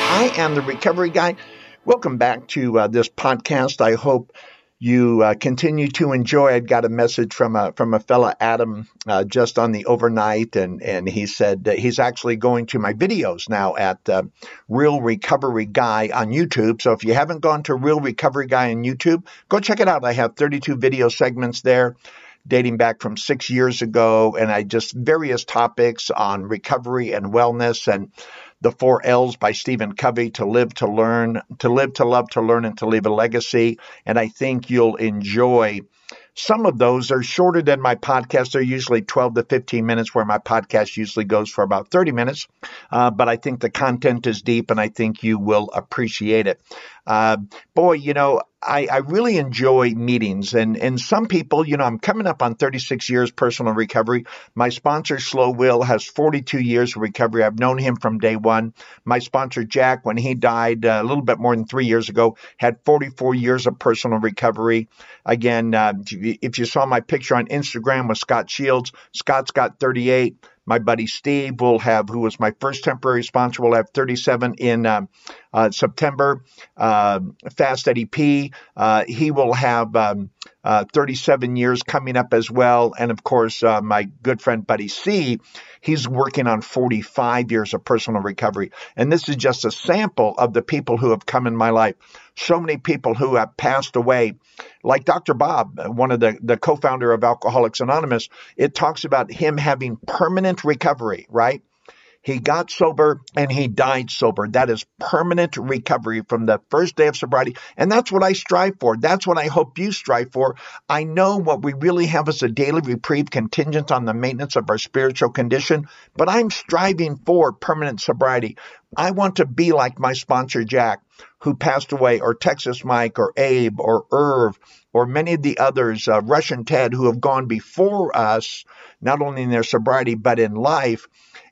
I am the recovery guy. Welcome back to uh, this podcast. I hope you uh, continue to enjoy. I got a message from a from a fella Adam uh, just on the overnight, and and he said he's actually going to my videos now at uh, Real Recovery Guy on YouTube. So if you haven't gone to Real Recovery Guy on YouTube, go check it out. I have 32 video segments there dating back from six years ago, and I just various topics on recovery and wellness and the four L's by Stephen Covey to live, to learn, to live, to love, to learn, and to leave a legacy. And I think you'll enjoy some of those are shorter than my podcast. They're usually 12 to 15 minutes, where my podcast usually goes for about 30 minutes. Uh, but I think the content is deep and I think you will appreciate it. Uh, boy, you know, I, I, really enjoy meetings and, and some people, you know, I'm coming up on 36 years personal recovery. My sponsor, Slow Will, has 42 years of recovery. I've known him from day one. My sponsor, Jack, when he died uh, a little bit more than three years ago, had 44 years of personal recovery. Again, uh, if you saw my picture on Instagram with Scott Shields, Scott's got 38. My buddy Steve will have, who was my first temporary sponsor, will have 37 in uh, uh, September. Uh, Fast Eddie P, uh, he will have um, uh, 37 years coming up as well. And of course, uh, my good friend Buddy C, he's working on 45 years of personal recovery. And this is just a sample of the people who have come in my life. So many people who have passed away like Dr. Bob, one of the, the co founder of Alcoholics Anonymous, it talks about him having permanent recovery, right? He got sober and he died sober. That is permanent recovery from the first day of sobriety. And that's what I strive for. That's what I hope you strive for. I know what we really have is a daily reprieve contingent on the maintenance of our spiritual condition, but I'm striving for permanent sobriety. I want to be like my sponsor, Jack, who passed away, or Texas Mike, or Abe, or Irv, or many of the others, uh, Russian Ted, who have gone before us, not only in their sobriety, but in life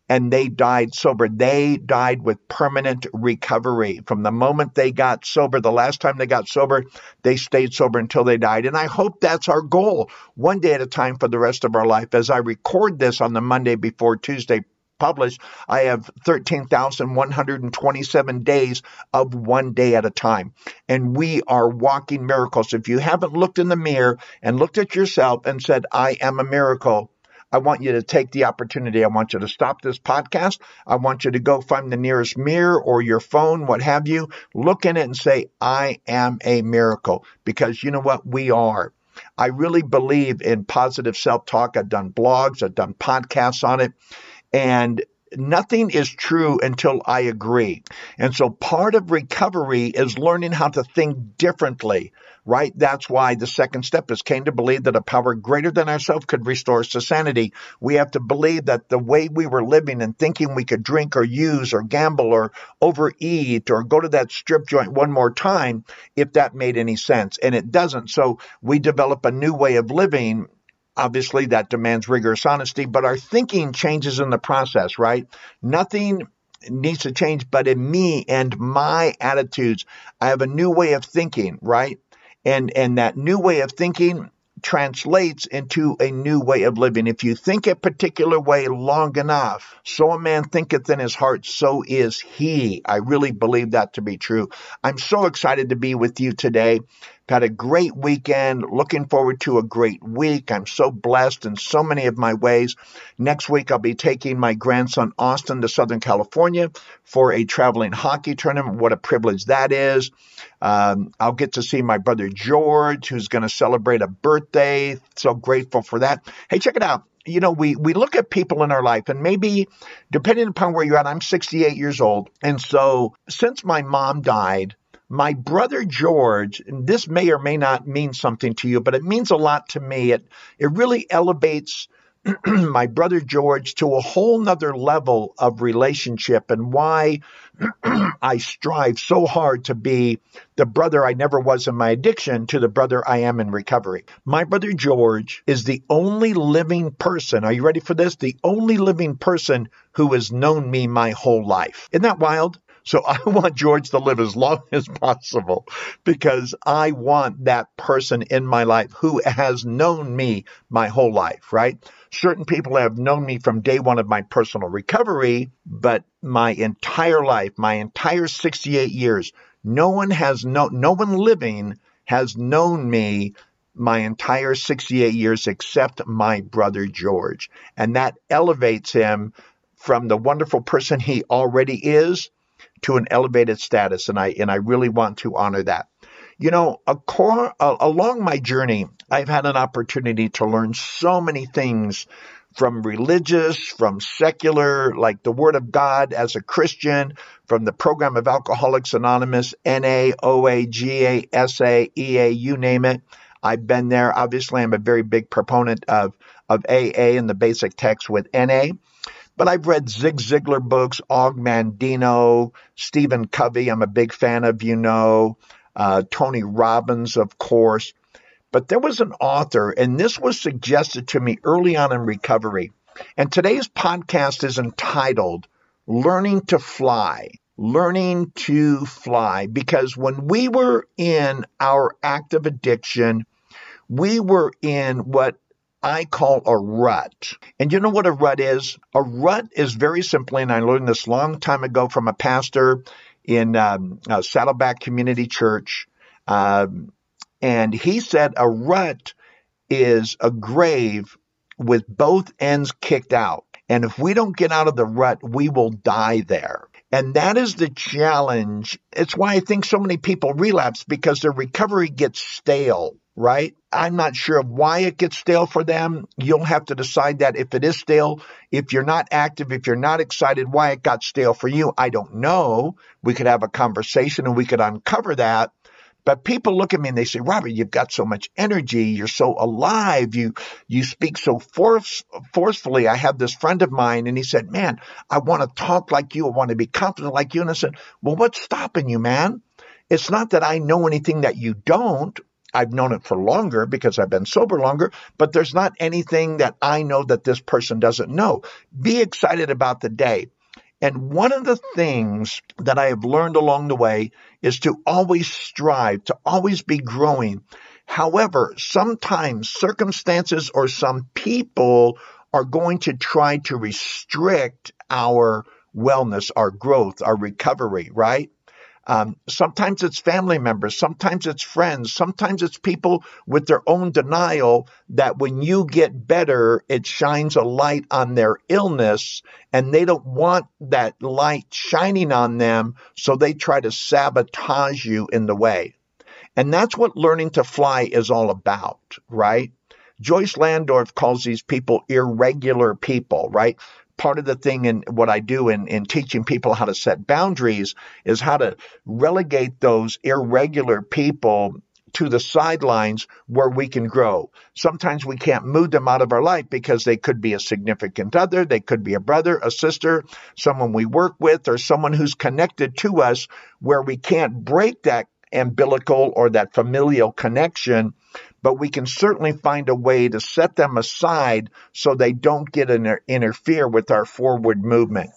and they died sober. They died with permanent recovery. From the moment they got sober, the last time they got sober, they stayed sober until they died. And I hope that's our goal, one day at a time for the rest of our life. As I record this on the Monday before Tuesday published, I have 13,127 days of one day at a time. And we are walking miracles. If you haven't looked in the mirror and looked at yourself and said, I am a miracle, I want you to take the opportunity. I want you to stop this podcast. I want you to go find the nearest mirror or your phone, what have you. Look in it and say, I am a miracle. Because you know what? We are. I really believe in positive self talk. I've done blogs, I've done podcasts on it. And nothing is true until I agree. And so part of recovery is learning how to think differently right? That's why the second step is came to believe that a power greater than ourselves could restore us to sanity. We have to believe that the way we were living and thinking we could drink or use or gamble or overeat or go to that strip joint one more time, if that made any sense. And it doesn't. So we develop a new way of living obviously that demands rigorous honesty, but our thinking changes in the process, right? Nothing needs to change but in me and my attitudes. I have a new way of thinking, right? and and that new way of thinking translates into a new way of living. If you think a particular way long enough, so a man thinketh in his heart, so is he. I really believe that to be true. I'm so excited to be with you today. Had a great weekend. Looking forward to a great week. I'm so blessed in so many of my ways. Next week, I'll be taking my grandson Austin to Southern California for a traveling hockey tournament. What a privilege that is. Um, I'll get to see my brother George, who's going to celebrate a birthday. So grateful for that. Hey, check it out you know, we, we look at people in our life and maybe depending upon where you're at, I'm 68 years old. And so since my mom died, my brother George, and this may or may not mean something to you, but it means a lot to me. It, it really elevates my brother George to a whole nother level of relationship and why I strive so hard to be the brother I never was in my addiction to the brother I am in recovery. My brother George is the only living person, are you ready for this? The only living person who has known me my whole life. Isn't that wild? So I want George to live as long as possible because I want that person in my life who has known me my whole life, right? Certain people have known me from day one of my personal recovery, but my entire life, my entire 68 years, no one has no, no one living has known me my entire 68 years except my brother George. And that elevates him from the wonderful person he already is to an elevated status, and I and I really want to honor that. You know, core, uh, along my journey, I've had an opportunity to learn so many things from religious, from secular, like the Word of God as a Christian, from the program of Alcoholics Anonymous, NA, OA, GA, SA, EA, you name it. I've been there. Obviously, I'm a very big proponent of, of AA and the basic text with NA. But I've read Zig Ziglar books, Og Mandino, Stephen Covey, I'm a big fan of, you know, uh, Tony Robbins, of course. But there was an author, and this was suggested to me early on in recovery. And today's podcast is entitled Learning to Fly. Learning to Fly. Because when we were in our active addiction, we were in what I call a rut. And you know what a rut is? A rut is very simply, and I learned this long time ago from a pastor in um, Saddleback Community Church. Um, and he said a rut is a grave with both ends kicked out. And if we don't get out of the rut, we will die there. And that is the challenge. It's why I think so many people relapse because their recovery gets stale right? I'm not sure why it gets stale for them. You'll have to decide that if it is stale, if you're not active, if you're not excited, why it got stale for you. I don't know. We could have a conversation and we could uncover that. But people look at me and they say, Robert, you've got so much energy. You're so alive. You, you speak so force, forcefully. I have this friend of mine and he said, man, I want to talk like you. I want to be confident like you. And I said, well, what's stopping you, man? It's not that I know anything that you don't. I've known it for longer because I've been sober longer, but there's not anything that I know that this person doesn't know. Be excited about the day. And one of the things that I have learned along the way is to always strive, to always be growing. However, sometimes circumstances or some people are going to try to restrict our wellness, our growth, our recovery, right? Um, sometimes it's family members, sometimes it's friends, sometimes it's people with their own denial that when you get better, it shines a light on their illness and they don't want that light shining on them, so they try to sabotage you in the way. And that's what learning to fly is all about, right? Joyce Landorf calls these people irregular people, right? Part of the thing in what I do in, in teaching people how to set boundaries is how to relegate those irregular people to the sidelines where we can grow. Sometimes we can't move them out of our life because they could be a significant other, they could be a brother, a sister, someone we work with, or someone who's connected to us where we can't break that umbilical or that familial connection but we can certainly find a way to set them aside so they don't get in, interfere with our forward movement.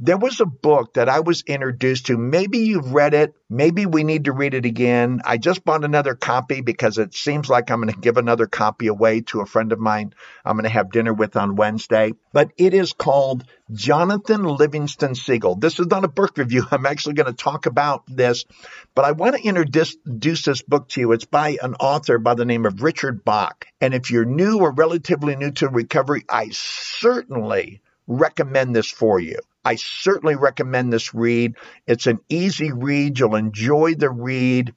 There was a book that I was introduced to. Maybe you've read it. Maybe we need to read it again. I just bought another copy because it seems like I'm going to give another copy away to a friend of mine I'm going to have dinner with on Wednesday. But it is called Jonathan Livingston Seagull. This is not a book review. I'm actually going to talk about this, but I want to introduce this book to you. It's by an author by the name of Richard Bach. And if you're new or relatively new to recovery, I certainly recommend this for you. I certainly recommend this read. It's an easy read. You'll enjoy the read.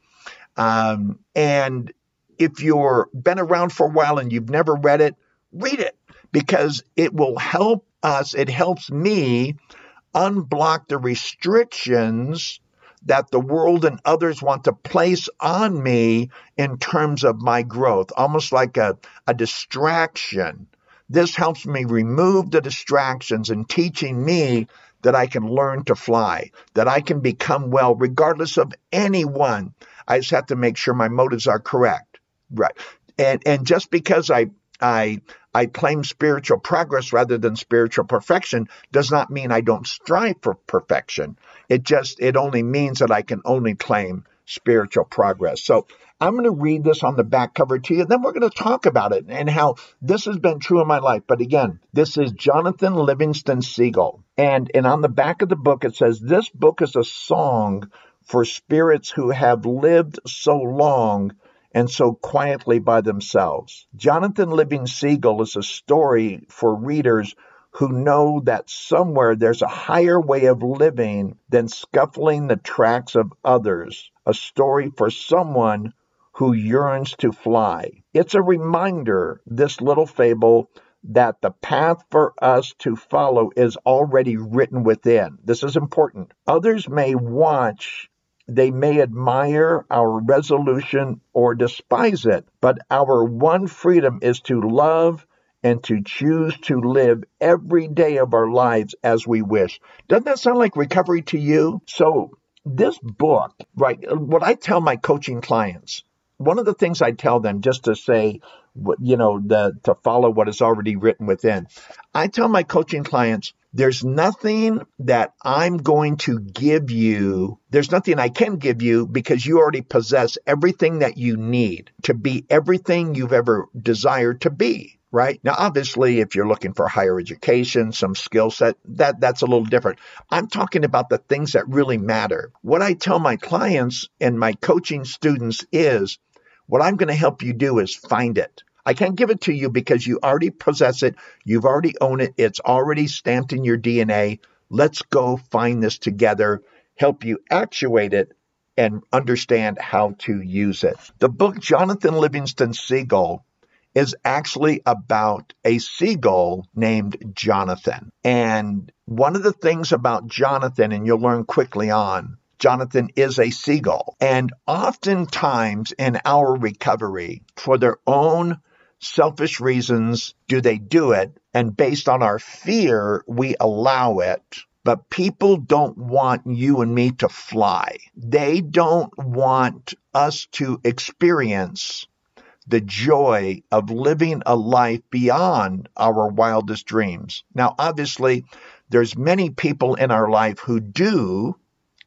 Um, and if you've been around for a while and you've never read it, read it because it will help us. It helps me unblock the restrictions that the world and others want to place on me in terms of my growth, almost like a, a distraction This helps me remove the distractions and teaching me that I can learn to fly, that I can become well regardless of anyone. I just have to make sure my motives are correct. Right. And and just because I I I claim spiritual progress rather than spiritual perfection does not mean I don't strive for perfection. It just it only means that I can only claim spiritual progress. So I'm going to read this on the back cover to you, and then we're going to talk about it and how this has been true in my life. But again, this is Jonathan Livingston Seagull. And, and on the back of the book, it says, This book is a song for spirits who have lived so long and so quietly by themselves. Jonathan Living Seagull is a story for readers who know that somewhere there's a higher way of living than scuffling the tracks of others, a story for someone who yearns to fly. It's a reminder, this little fable, that the path for us to follow is already written within. This is important. Others may watch they may admire our resolution or despise it, but our one freedom is to love and to choose to live every day of our lives as we wish. Doesn't that sound like recovery to you? So, this book, right, what I tell my coaching clients, one of the things I tell them just to say, you know, the, to follow what is already written within, I tell my coaching clients, there's nothing that I'm going to give you. There's nothing I can give you because you already possess everything that you need to be everything you've ever desired to be right? Now, obviously, if you're looking for higher education, some skill set, that, that's a little different. I'm talking about the things that really matter. What I tell my clients and my coaching students is what I'm going to help you do is find it. I can't give it to you because you already possess it. You've already owned it. It's already stamped in your DNA. Let's go find this together, help you actuate it, and understand how to use it. The book Jonathan Livingston Seagull is actually about a seagull named Jonathan. And one of the things about Jonathan, and you'll learn quickly on, Jonathan is a seagull. And oftentimes in our recovery, for their own selfish reasons, do they do it? And based on our fear, we allow it. But people don't want you and me to fly. They don't want us to experience the joy of living a life beyond our wildest dreams. Now, obviously, there's many people in our life who do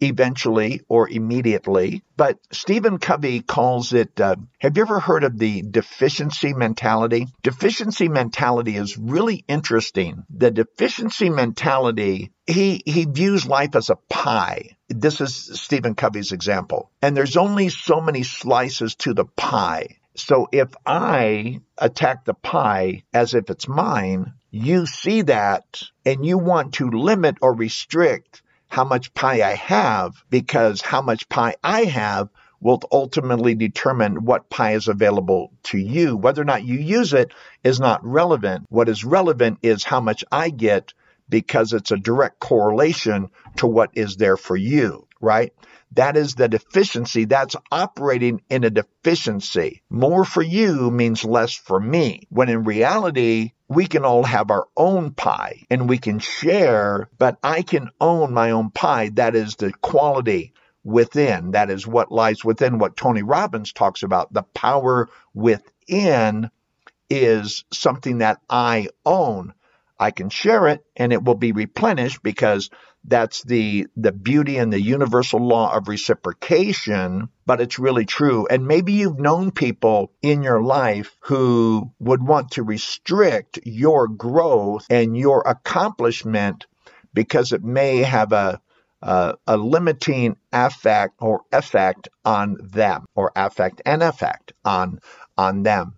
eventually or immediately. But Stephen Covey calls it uh, have you ever heard of the deficiency mentality? Deficiency mentality is really interesting. The deficiency mentality, he, he views life as a pie. This is Stephen Covey's example. And there's only so many slices to the pie. So if I attack the pie as if it's mine, you see that and you want to limit or restrict how much pie I have because how much pie I have will ultimately determine what pie is available to you. Whether or not you use it is not relevant. What is relevant is how much I get because it's a direct correlation to what is there for you, right? That is the deficiency. That's operating in a deficiency. More for you means less for me. When in reality, we can all have our own pie and we can share, but I can own my own pie. That is the quality within. That is what lies within what Tony Robbins talks about. The power within is something that I own. I can share it and it will be replenished because that's the the beauty and the universal law of reciprocation but it's really true. And maybe you've known people in your life who would want to restrict your growth and your accomplishment because it may have a a limiting effect or effect on them or affect and effect on on them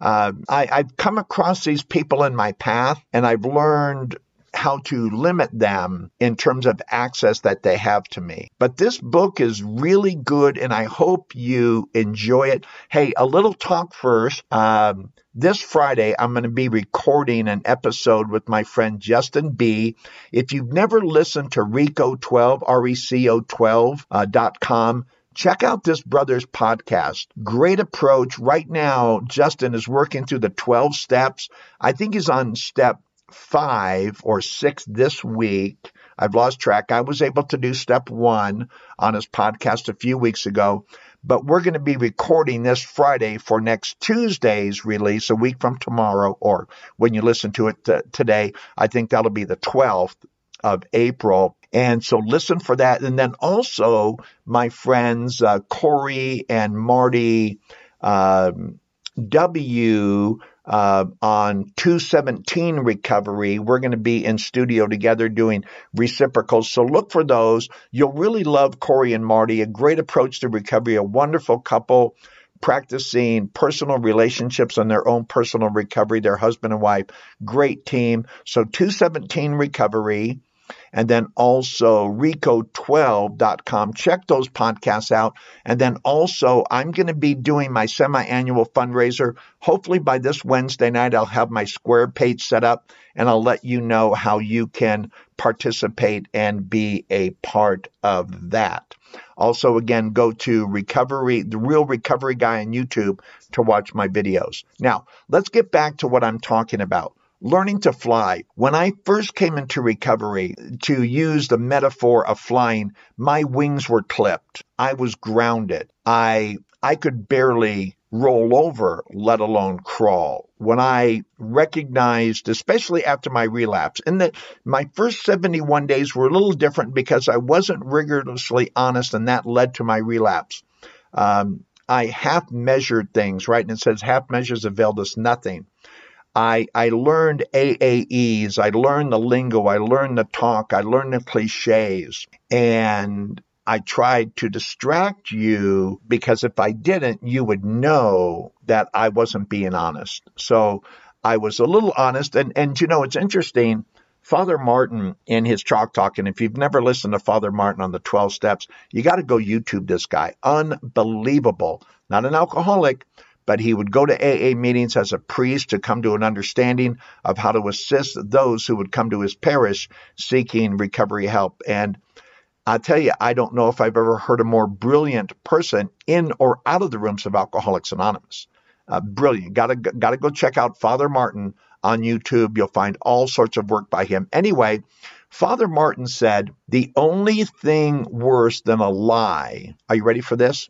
uh, I, I've come across these people in my path and I've learned how to limit them in terms of access that they have to me. But this book is really good and I hope you enjoy it. Hey, a little talk first. Um, this Friday, I'm going to be recording an episode with my friend Justin B. If you've never listened to RECO 12, R E C O 12.com, uh, check out this brother's podcast. Great approach. Right now, Justin is working through the 12 steps. I think he's on step five or six this week. I've lost track. I was able to do step one on his podcast a few weeks ago, but we're going to be recording this Friday for next Tuesday's release, a week from tomorrow, or when you listen to it t- today. I think that'll be the 12th of April. And so listen for that. And then also, my friends uh, Corey and Marty um, W uh, on 217 recovery. We're going to be in studio together doing reciprocals. So look for those. You'll really love Corey and Marty, a great approach to recovery, a wonderful couple practicing personal relationships and their own personal recovery, their husband and wife. Great team. So 217 recovery and then also reco12.com. Check those podcasts out. And then also, I'm going to be doing my semi annual fundraiser. Hopefully, by this Wednesday night, I'll have my Square page set up and I'll let you know how you can participate and be a part of that. Also, again, go to Recovery, the Real Recovery Guy on YouTube to watch my videos. Now, let's get back to what I'm talking about learning to fly. When I first came into recovery, to use the metaphor of flying, my wings were clipped. I was grounded. I I could barely roll over, let alone crawl. When I recognized, especially after my relapse, and that my first 71 days were a little different because I wasn't rigorously honest, and that led to my relapse. Um, I half measured things, right? And it says half measures availed us nothing. I, I learned AA-ese, I learned the lingo, I learned the talk, I learned the cliches. And I tried to distract you because if I didn't, you would know that I wasn't being honest. So I was a little honest. And, and you know, it's interesting. Father Martin in his chalk talk, and if you've never listened to Father Martin on the 12 steps, you got to go YouTube this guy. Unbelievable. Not an alcoholic, but he would go to AA meetings as a priest to come to an understanding of how to assist those who would come to his parish seeking recovery help. And I tell you, I don't know if I've ever heard a more brilliant person in or out of the rooms of Alcoholics Anonymous. Uh, brilliant. Got to got to go check out Father Martin on YouTube. You'll find all sorts of work by him. Anyway, Father Martin said the only thing worse than a lie. Are you ready for this?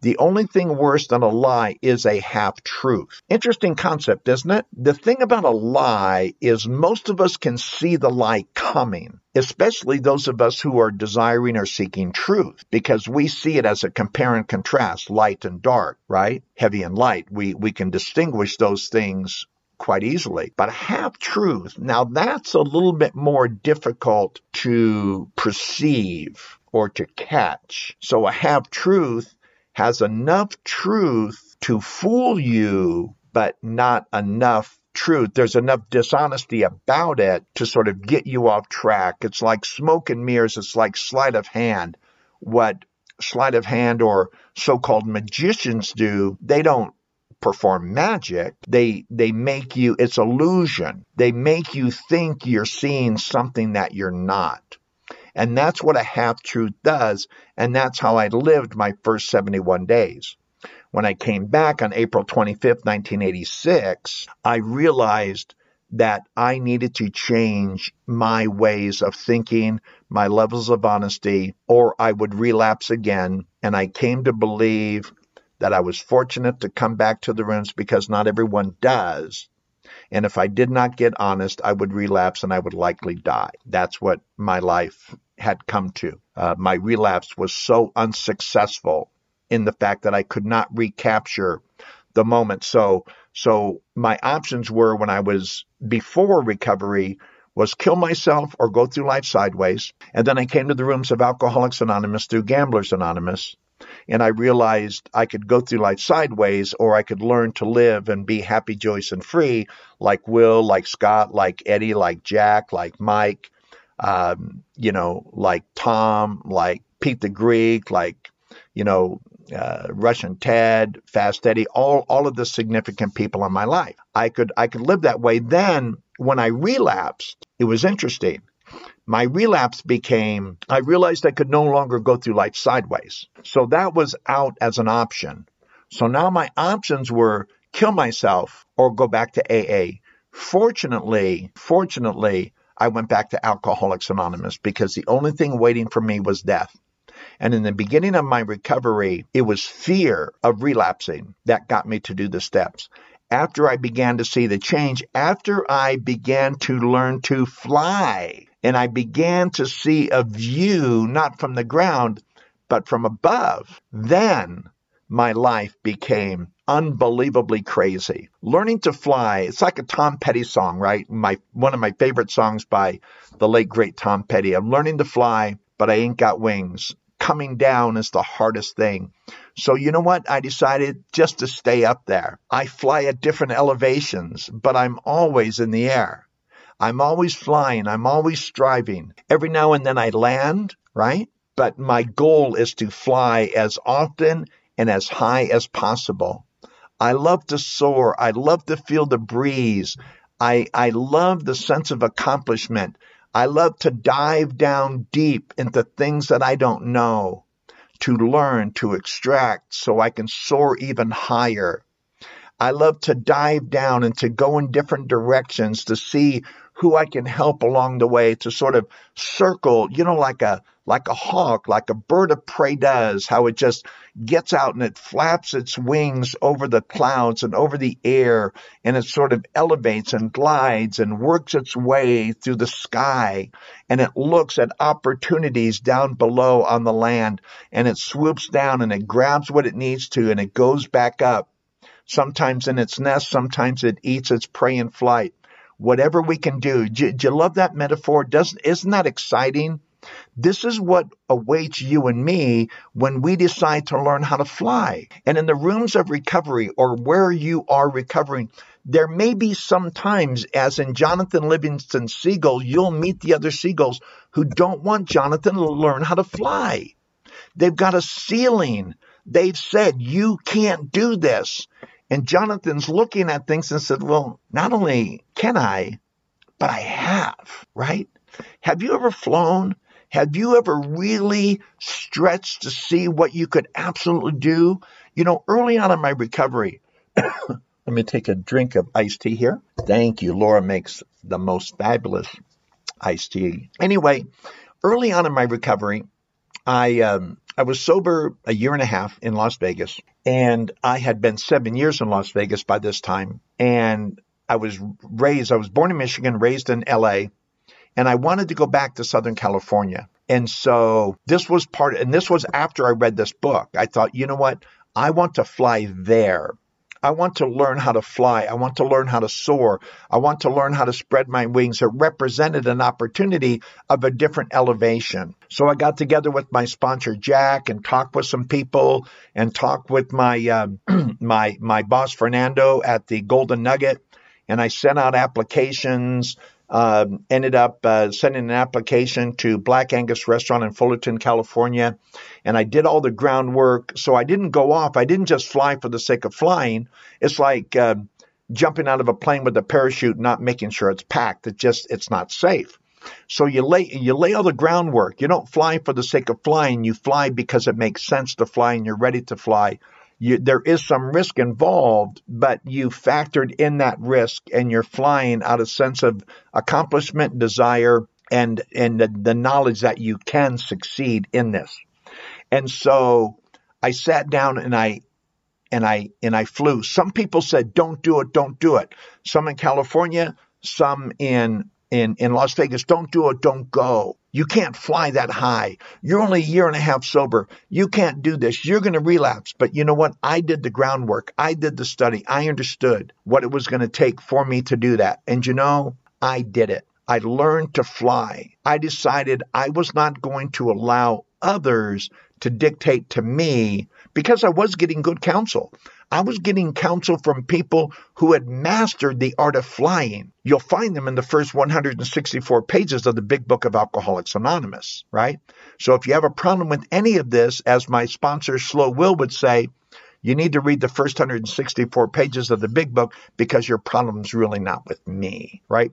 The only thing worse than a lie is a half truth. Interesting concept, isn't it? The thing about a lie is most of us can see the lie coming, especially those of us who are desiring or seeking truth, because we see it as a compare and contrast, light and dark, right? Heavy and light. We, we can distinguish those things quite easily. But a half truth, now that's a little bit more difficult to perceive or to catch. So a half truth has enough truth to fool you, but not enough truth. There's enough dishonesty about it to sort of get you off track. It's like smoke and mirrors. It's like sleight of hand. What sleight of hand or so-called magicians do, they don't perform magic. They they make you it's illusion. They make you think you're seeing something that you're not. And that's what a half truth does. And that's how I lived my first 71 days. When I came back on April 25th, 1986, I realized that I needed to change my ways of thinking, my levels of honesty, or I would relapse again. And I came to believe that I was fortunate to come back to the rooms because not everyone does. And if I did not get honest, I would relapse and I would likely die. That's what my life had come to. Uh, my relapse was so unsuccessful in the fact that I could not recapture the moment. So, so my options were when I was before recovery was kill myself or go through life sideways. And then I came to the rooms of Alcoholics Anonymous through Gamblers Anonymous. And I realized I could go through life sideways or I could learn to live and be happy, joyous, and free like Will, like Scott, like Eddie, like Jack, like Mike, um, you know, like Tom, like Pete the Greek, like, you know, uh, Russian Ted, Fast Eddie, all, all of the significant people in my life. I could, I could live that way. Then when I relapsed, it was interesting My relapse became I realized I could no longer go through life sideways. So that was out as an option. So now my options were kill myself or go back to AA. Fortunately, fortunately, I went back to Alcoholics Anonymous because the only thing waiting for me was death. And in the beginning of my recovery, it was fear of relapsing that got me to do the steps. After I began to see the change, after I began to learn to fly, and I began to see a view not from the ground, but from above, then my life became unbelievably crazy. Learning to fly, it's like a Tom Petty song, right? My one of my favorite songs by the late great Tom Petty. I'm learning to fly, but I ain't got wings coming down is the hardest thing. So, you know what? I decided just to stay up there. I fly at different elevations, but I'm always in the air. I'm always flying. I'm always striving. Every now and then I land, right? But my goal is to fly as often and as high as possible. I love to soar. I love to feel the breeze. I, I love the sense of accomplishment. I love to dive down deep into things that I don't know, to learn, to extract, so I can soar even higher. I love to dive down and to go in different directions to see who I can help along the way to sort of circle, you know, like a like a hawk, like a bird of prey does, how it just gets out and it flaps its wings over the clouds and over the air, and it sort of elevates and glides and works its way through the sky, and it looks at opportunities down below on the land, and it swoops down and it grabs what it needs to, and it goes back up. Sometimes in its nest, sometimes it eats its prey in flight whatever we can do. Do, do you love that metaphor? Doesn't isn't that exciting? This is what awaits you and me when we decide to learn how to fly. And in the rooms of recovery or where you are recovering, there may be some times, as in Jonathan Livingston Seagull, you'll meet the other seagulls who don't want Jonathan to learn how to fly. They've got a ceiling. They've said, you can't do this. And Jonathan's looking at things and said, Well, not only can I, but I have, right? Have you ever flown? Have you ever really stretched to see what you could absolutely do? You know, early on in my recovery, let me take a drink of iced tea here. Thank you. Laura makes the most fabulous iced tea. Anyway, early on in my recovery, I um, I was sober a year and a half in Las Vegas, and I had been seven years in Las Vegas by this time. And I was raised, I was born in Michigan, raised in LA, and I wanted to go back to Southern California. And so this was part, and this was after I read this book. I thought, you know what? I want to fly there. I want to learn how to fly. I want to learn how to soar. I want to learn how to spread my wings. It represented an opportunity of a different elevation. So I got together with my sponsor Jack and talked with some people and talked with my uh, my my boss Fernando at the Golden Nugget, and I sent out applications uh, ended up uh, sending an application to Black Angus Restaurant in Fullerton, California, and I did all the groundwork. So I didn't go off. I didn't just fly for the sake of flying. It's like uh, jumping out of a plane with a parachute, not making sure it's packed. It just it's not safe. So you lay you lay all the groundwork. You don't fly for the sake of flying. You fly because it makes sense to fly and you're ready to fly you, there is some risk involved, but you factored in that risk and you're flying out of sense of accomplishment, desire, and and the, the knowledge that you can succeed in this. And so I sat down and I and I and I flew. Some people said, "Don't do it, don't do it." Some in California, some in in in Las Vegas, "Don't do it, don't go." You can't fly that high. You're only a year and a half sober. You can't do this. You're going to relapse. But you know what? I did the groundwork. I did the study. I understood what it was going to take for me to do that. And you know, I did it. I learned to fly. I decided I was not going to allow others to dictate to me because I was getting good counsel. I was getting counsel from people who had mastered the art of flying. You'll find them in the first 164 pages of the big book of Alcoholics Anonymous, right? So if you have a problem with any of this, as my sponsor Slow Will would say, you need to read the first 164 pages of the big book because your problem's really not with me, right?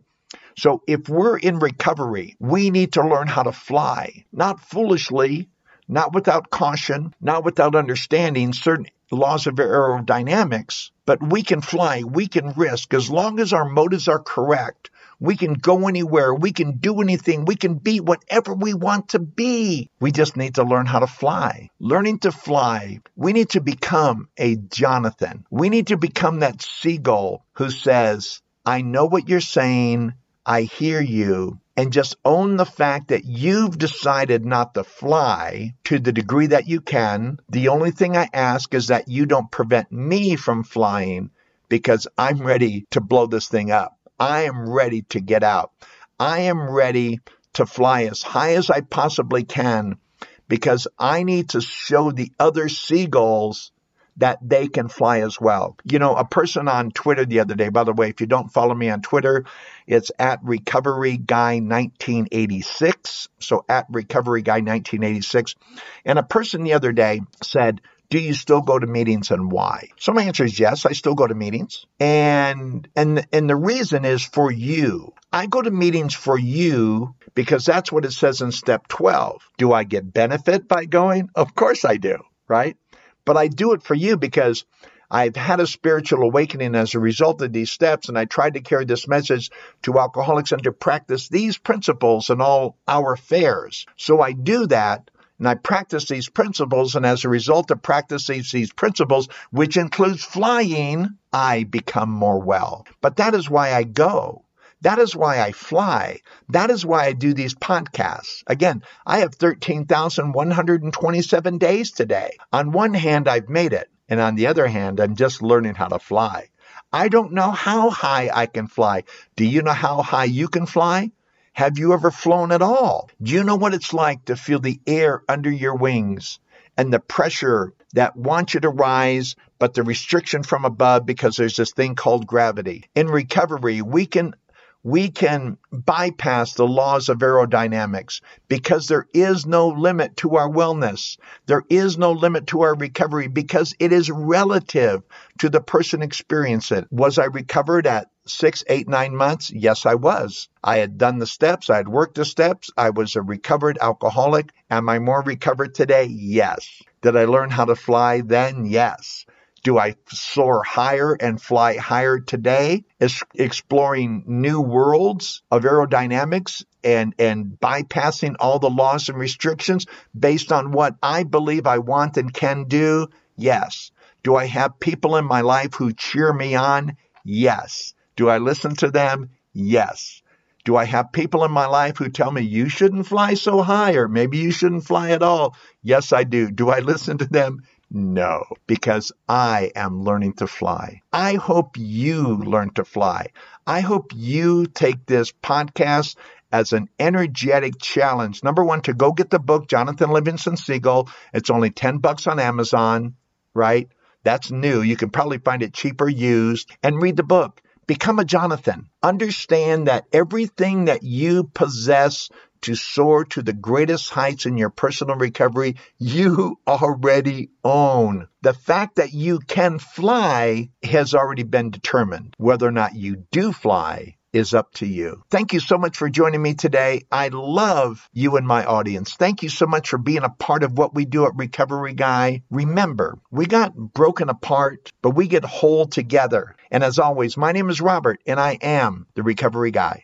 So if we're in recovery, we need to learn how to fly, not foolishly, not without caution, not without understanding certain laws of aerodynamics, but we can fly, we can risk as long as our motives are correct. We can go anywhere. We can do anything. We can be whatever we want to be. We just need to learn how to fly. Learning to fly, we need to become a Jonathan. We need to become that seagull who says, I know what you're saying. I hear you and just own the fact that you've decided not to fly to the degree that you can. The only thing I ask is that you don't prevent me from flying because I'm ready to blow this thing up. I am ready to get out. I am ready to fly as high as I possibly can because I need to show the other seagulls that they can fly as well. You know, a person on Twitter the other day, by the way, if you don't follow me on Twitter, it's at Recovery Guy 1986. So at Recovery Guy 1986. And a person the other day said, do you still go to meetings and why? So my answer is yes, I still go to meetings. And and and the reason is for you. I go to meetings for you because that's what it says in step 12. Do I get benefit by going? Of course I do, right? But I do it for you because I've had a spiritual awakening as a result of these steps, and I tried to carry this message to alcoholics and to practice these principles in all our affairs. So I do that, and I practice these principles, and as a result of practicing these principles, which includes flying, I become more well. But that is why I go. That is why I fly. That is why I do these podcasts. Again, I have 13,127 days today. On one hand, I've made it. And on the other hand, I'm just learning how to fly. I don't know how high I can fly. Do you know how high you can fly? Have you ever flown at all? Do you know what it's like to feel the air under your wings and the pressure that wants you to rise, but the restriction from above because there's this thing called gravity? In recovery, we can we can bypass the laws of aerodynamics because there is no limit to our wellness. There is no limit to our recovery because it is relative to the person experiencing it. Was I recovered at six, eight, nine months? Yes, I was. I had done the steps. I had worked the steps. I was a recovered alcoholic. Am I more recovered today? Yes. Did I learn how to fly then? Yes. Do I soar higher and fly higher today? Is exploring new worlds of aerodynamics and, and bypassing all the laws and restrictions based on what I believe I want and can do? Yes. Do I have people in my life who cheer me on? Yes. Do I listen to them? Yes. Do I have people in my life who tell me you shouldn't fly so high or maybe you shouldn't fly at all? Yes, I do. Do I listen to them? No, because I am learning to fly. I hope you learn to fly. I hope you take this podcast as an energetic challenge. Number one, to go get the book, Jonathan Livingston Seagull. It's only 10 bucks on Amazon, right? That's new. You can probably find it cheaper used and read the book. Become a Jonathan. Understand that everything that you possess to soar to the greatest heights in your personal recovery, you already own. The fact that you can fly has already been determined. Whether or not you do fly is up to you. Thank you so much for joining me today. I love you and my audience. Thank you so much for being a part of what we do at Recovery Guy. Remember, we got broken apart, but we get whole together. And as always, my name is Robert, and I am the Recovery Guy.